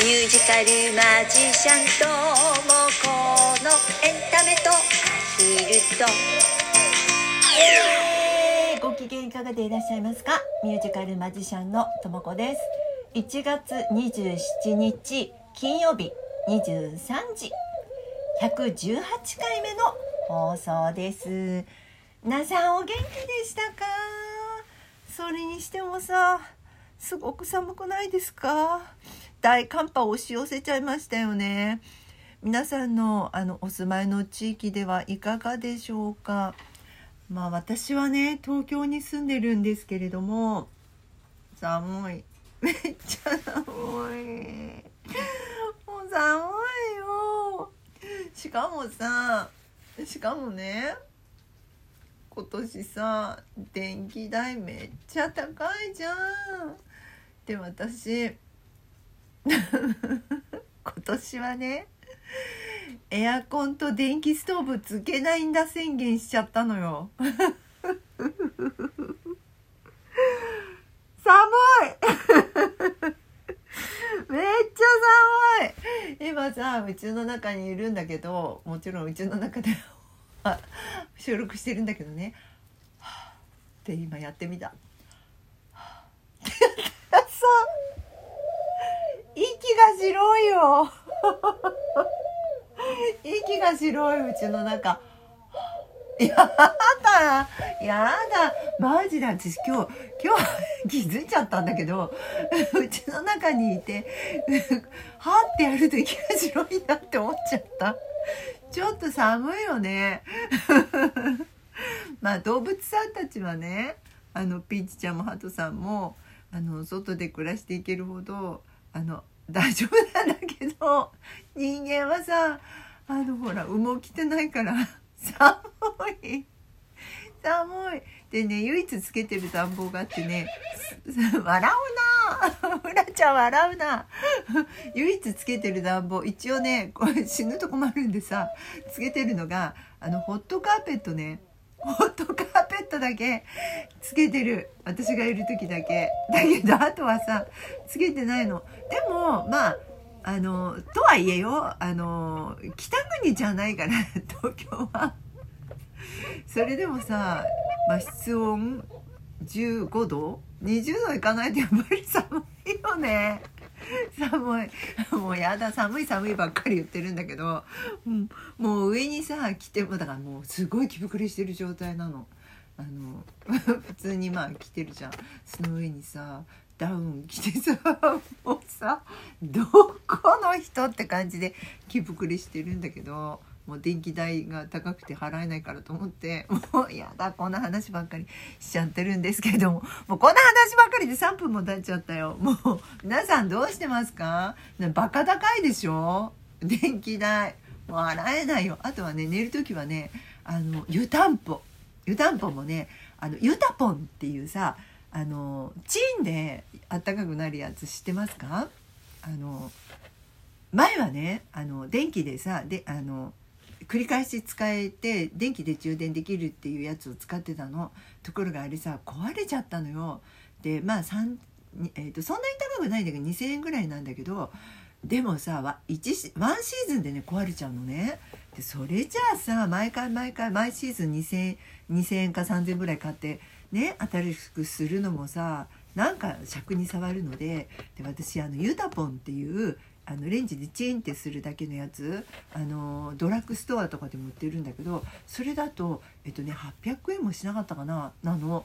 ミュージカルマジシャンともこのエンタメとアヒルと。ご機嫌いかがでいらっしゃいますか？ミュージカルマジシャンのともこです。1月27日金曜日23時。118回目の放送です。皆さんお元気でしたか？それにしてもさすごく寒くないですか？大寒波押し寄せちゃいましたよね。皆さんのあのお住まいの地域ではいかがでしょうか？まあ私はね東京に住んでるんですけれども寒い。めっちゃ寒い。もう寒いよ。しかもさしかもね今年さ電気代めっちゃ高いじゃん。で私 今年はねエアコンと電気ストーブつけないんだ宣言しちゃったのよ。寒い。めっちゃ寒い。今さうちの中にいるんだけどもちろんうちの中で収録してるんだけどね。はあって今やってみた。はあってやった。らさよ。息が白いうちの中。やだやだ。マジで私今日今日 気づいちゃったんだけどうちの中にいてはってやると息が白いなって思っちゃった。ちょっと寒いよね。まあ動物さんたちはねあのピーチちゃんもハトさんもあの外で暮らしていけるほどあの大丈夫なんだけど。人間はさあのほら羽毛着てないから。寒い。寒い。でね唯一つけてる暖房があってね 笑うな。フラちゃん笑うな。唯一つけてる暖房。一応ねこれ死ぬと困るんでさつけてるのがあのホットカーペットね。ホットカーペットだけつけてる。私がいる時だけ。だけどあとはさつけてないの。でもまああのとはいえよあの北国じゃないから 東京は。それでもさ、まあ、室温15度。20度いかないとやっぱり寒いよね。寒い。もうやだ。寒い寒いばっかり言ってるんだけど、うん、もう上にさ着てもだからもうすごい着膨れしてる状態なの。あの 普通にまあ着てるじゃん。その上にさダウン着てさもうさどこの人って感じで着膨れしてるんだけどもう電気代が高くて払えないからと思ってもうやだこんな話ばっかりしちゃってるんですけどももうこんな話ばっかりで3分も経っちゃったよ。もう皆さんどうしてますか？バカ高いでしょ？電気代。もう洗えないよ。あとはね寝る時はねあの湯たんぽ。湯たんぽもねあの湯たぽんっていうさあのチンであったかくなるやつ知ってますか？あの前はねあの電気でさであの繰り返し使えて電気で充電できるっていうやつを使ってたの。ところがあれさ壊れちゃったのよ。でまあ3、えーと、そんなに高くないんだけど2,000円ぐらいなんだけどでもさワンシーズンでね壊れちゃうのね。でそれじゃあさ毎回毎回毎シーズン2,000円2,000円か3,000円ぐらい買ってね新しくするのもさなんか尺に触るので。で私あのユタポンっていうあのレンジでチンってするだけのやつあのドラッグストアとかでも売ってるんだけどそれだとえっとね800円もしなかったかな。なの。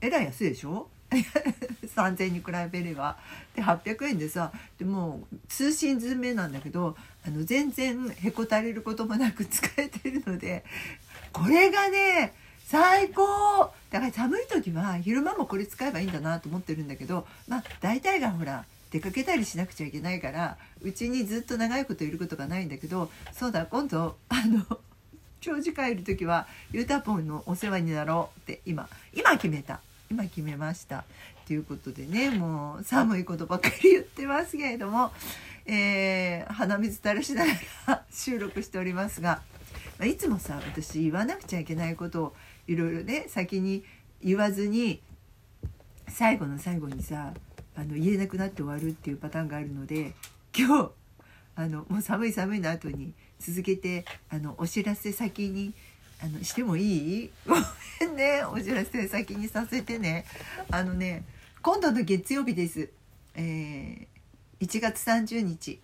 えらい安いでしょ？3,000円に比べれば。で800円でさでもう通信済みなんだけどあの全然へこたれることもなく使えてるのでこれがね最高！だから寒い時は昼間もこれ使えばいいんだなと思ってるんだけどまあ大体がほら出かけたりしなくちゃいけないからうちにずっと長いこといることがないんだけどそうだ今度あの 長時間いる時はゆうたぽんのお世話になろうって今今決めた。今決めました。ということでねもう寒いことばっかり言ってますけれども、えー、鼻水垂らしながら収録しておりますが、まあ、いつもさ私言わなくちゃいけないことをいろいろね先に言わずに最後の最後にさあの言えなくなって終わるっていうパターンがあるので今日あのもう寒い寒いの後に続けてあのお知らせ先にあのしてもいい？ごめんね。お知らせ先にさせてね。あのね今度の月曜日です、えー、1月30日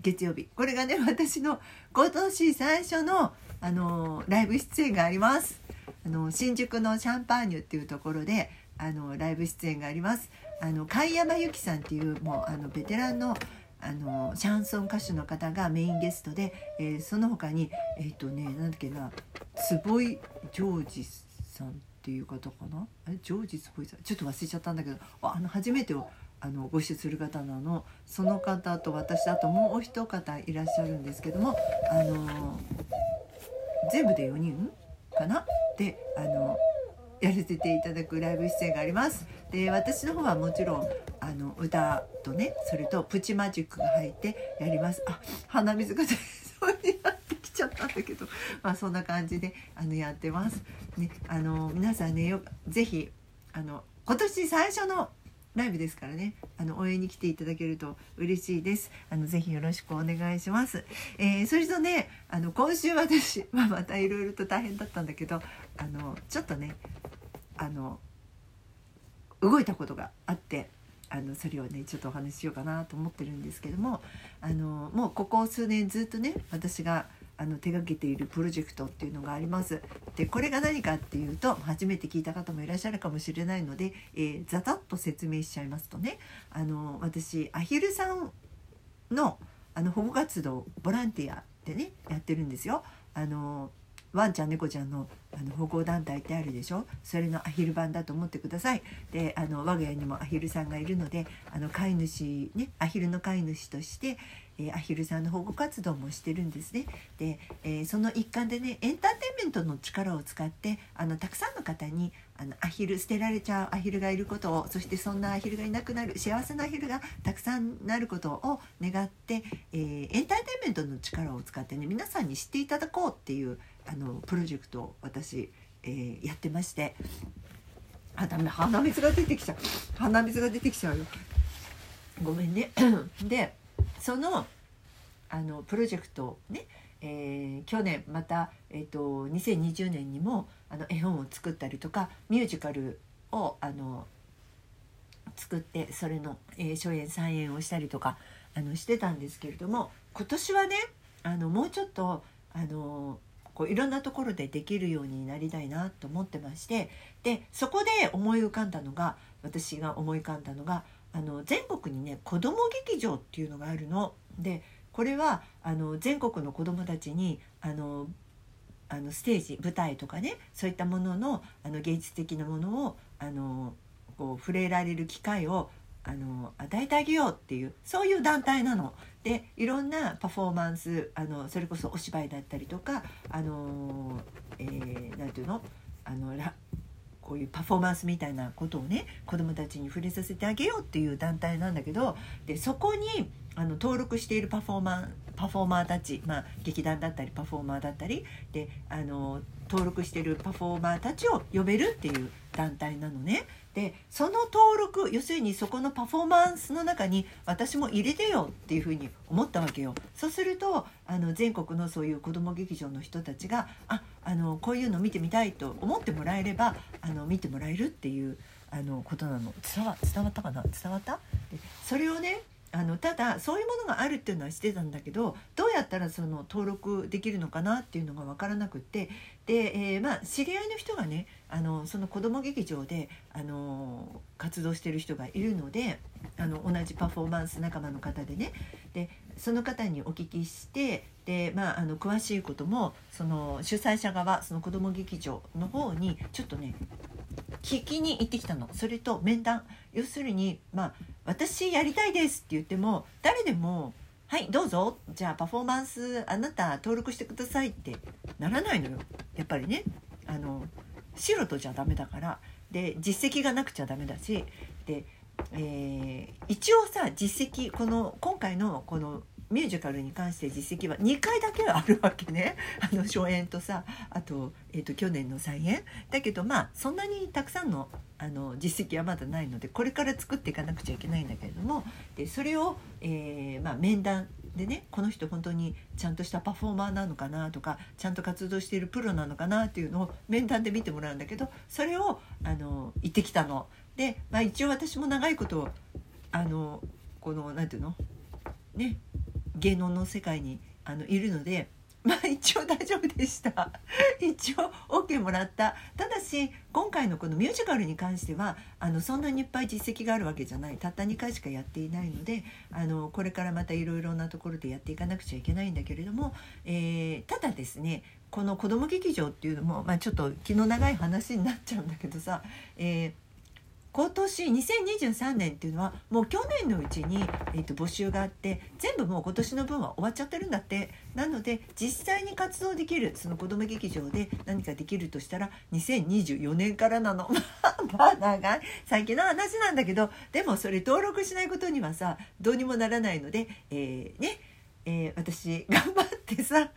月曜日。これがね私の今年最初のあのライブ出演があります。あの新宿のシャンパーニュっていうところであのライブ出演があります。あの貝山由紀さんっていうもうあのベテランのあのシャンソン歌手の方がメインゲストで、えーその他にえっ、とねなんだっけな坪井ジョージさんっていう方かな？えジョージ坪井さん？ちょっと忘れちゃったんだけどあの初めてをあのご一緒する方なのその方と私あともうお一方いらっしゃるんですけどもあの全部で4人かな？であのやらせていただくライブ出演があります。で私の方はもちろんあの歌とねそれとプチマジックが入ってやります。あ鼻水が出そうになってきちゃったんだけど。まあそんな感じであのやってます。ねあの皆さんねよぜひあの今年最初のライブですからね。あの応援に来ていただけると嬉しいです。あのぜひよろしくお願いします、えーそれとねあの今週私、まあ、またいろいろと大変だったんだけどあのちょっとねあの動いたことがあって。あのそれをねちょっとお話ししようかなと思ってるんですけどもあのもうここ数年ずっとね私があの手掛けているプロジェクトっていうのがあります。でこれが何かっていうと初めて聞いた方もいらっしゃるかもしれないので、えー、ざざっと説明しちゃいますとねあの私アヒルさんのあの保護活動ボランティアでねやってるんですよ。あのワンちゃん猫ちゃんのあの保護団体ってあるでしょ？それのアヒル版だと思ってください。であの我が家にもアヒルさんがいるのであの飼い主ねアヒルの飼い主として、えーアヒルさんの保護活動もしてるんですね。で、えーその一環でねエンターテインメントの力を使ってあのたくさんの方にあのアヒル捨てられちゃうアヒルがいることをそしてそんなアヒルがいなくなる幸せなアヒルがたくさんなることを願って、えーエンターテインメントの力を使ってね皆さんに知っていただこうっていうあのプロジェクトを私、えーやってまして。あダメ鼻水が出てきちゃう。鼻水が出てきちゃうよ。ごめんね。でそのあのプロジェクトね、えー去年また、えー、と2020年にもあの絵本を作ったりとかミュージカルをあの作ってそれの、えー初演再演をしたりとかあのしてたんですけれども今年はねあのもうちょっとあのこういろんなところでできるようになりたいなと思ってましてでそこで思い浮かんだのが私が思い浮かんだのがあの全国にね子ども劇場っていうのがあるの。でこれはあの全国の子どもたちにあのあのステージ舞台とかねそういったもののあの芸術的なものをあのこう触れられる機会をあの与えてあげようっていうそういう団体なの。でいろんなパフォーマンスあのそれこそお芝居だったりとかあの、えーなんていうの？あのラこういうパフォーマンスみたいなことをね子どもたちに触れさせてあげようっていう団体なんだけどでそこにあの登録しているパフォーマーパフォーマーたち、まあ、劇団だったりパフォーマーだったりであの登録してるパフォーマーたちを呼べるっていう団体なのね。でその登録要するにそこのパフォーマンスの中に私も入れてよっていうふうに思ったわけよ。そうするとあの全国のそういう子ども劇場の人たちがああのこういうの見てみたいと思ってもらえればあの見てもらえるっていうあのことなの伝わ伝わったかな？伝わった？でそれをねあのただそういうものがあるっていうのは知ってたんだけどどうやったらその登録できるのかなっていうのが分からなくってで、えーまあ、知り合いの人がねあのその子ども劇場であの活動してる人がいるのであの同じパフォーマンス仲間の方でね。でその方にお聞きしてで、まあ、あの詳しいこともその主催者側その子ども劇場の方にちょっとね聞きに行ってきたの。それと面談。要するにまあ私やりたいですって言っても誰でも「はいどうぞじゃあパフォーマンスあなた登録してください」ってならないのよ。やっぱりね。あの素人じゃダメだから。で実績がなくちゃダメだし。で、えー一応さ実績この今回のこのミュージカルに関して実績は2回だけはあるわけね。あの初演とさあと,、えー、と去年の再演。だけどまあそんなにたくさんのあの実績はまだないのでこれから作っていかなくちゃいけないんだけれどもでそれを、えーまあ、面談でねこの人本当にちゃんとしたパフォーマーなのかなとかちゃんと活動しているプロなのかなっていうのを面談で見てもらうんだけどそれをあの言ってきたの。で、まあ、一応私も長いことあのこのなんていうの？ね芸能の世界にあのいるので。まあ一応大丈夫でした。一応 OK もらった。ただし今回のこのミュージカルに関してはあのそんなにいっぱい実績があるわけじゃない。たった2回しかやっていないのであのこれからまたいろいろなところでやっていかなくちゃいけないんだけれども、えー、ただですねこの子ども劇場っていうのも、まあ、ちょっと気の長い話になっちゃうんだけどさ、えー今年2023年っていうのはもう去年のうちに、えー、と募集があって全部もう今年の分は終わっちゃってるんだって。なので実際に活動できるその子ども劇場で何かできるとしたら2024年からなの。まあ長い。最近の話なんだけどでもそれ登録しないことにはさどうにもならないので、えー、ね、えー、私頑張ってさ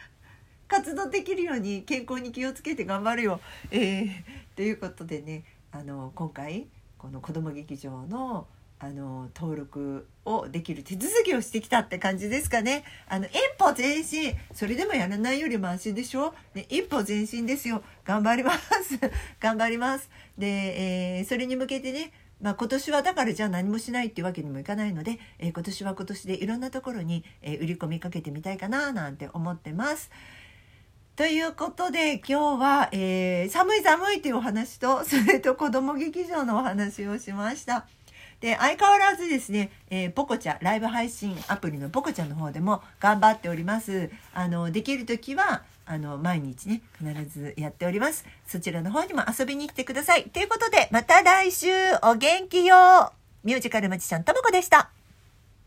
活動できるように健康に気をつけて頑張るよ。えー、ということでねあの今回この子ども劇場のあの登録をできる手続きをしてきたって感じですかね。あの一歩前進。それでもやらないよりも安心でしょ、ね、一歩前進ですよ。頑張ります。頑張ります。で、えー、それに向けてねまあ、今年はだからじゃあ何もしないっていうわけにもいかないので、えー、今年は今年でいろんなところに、えー、売り込みかけてみたいかななんて思ってます。ということで今日は、えー、寒い寒いというお話と それと子ども劇場のお話をしました。で相変わらずですね、えー、ポコチャライブ配信アプリのポコチャの方でも頑張っております。あのできる時はあの毎日ね必ずやっております。そちらの方にも遊びに来てください。ということでまた来週お元気よミュージカルまちちゃんともこでした。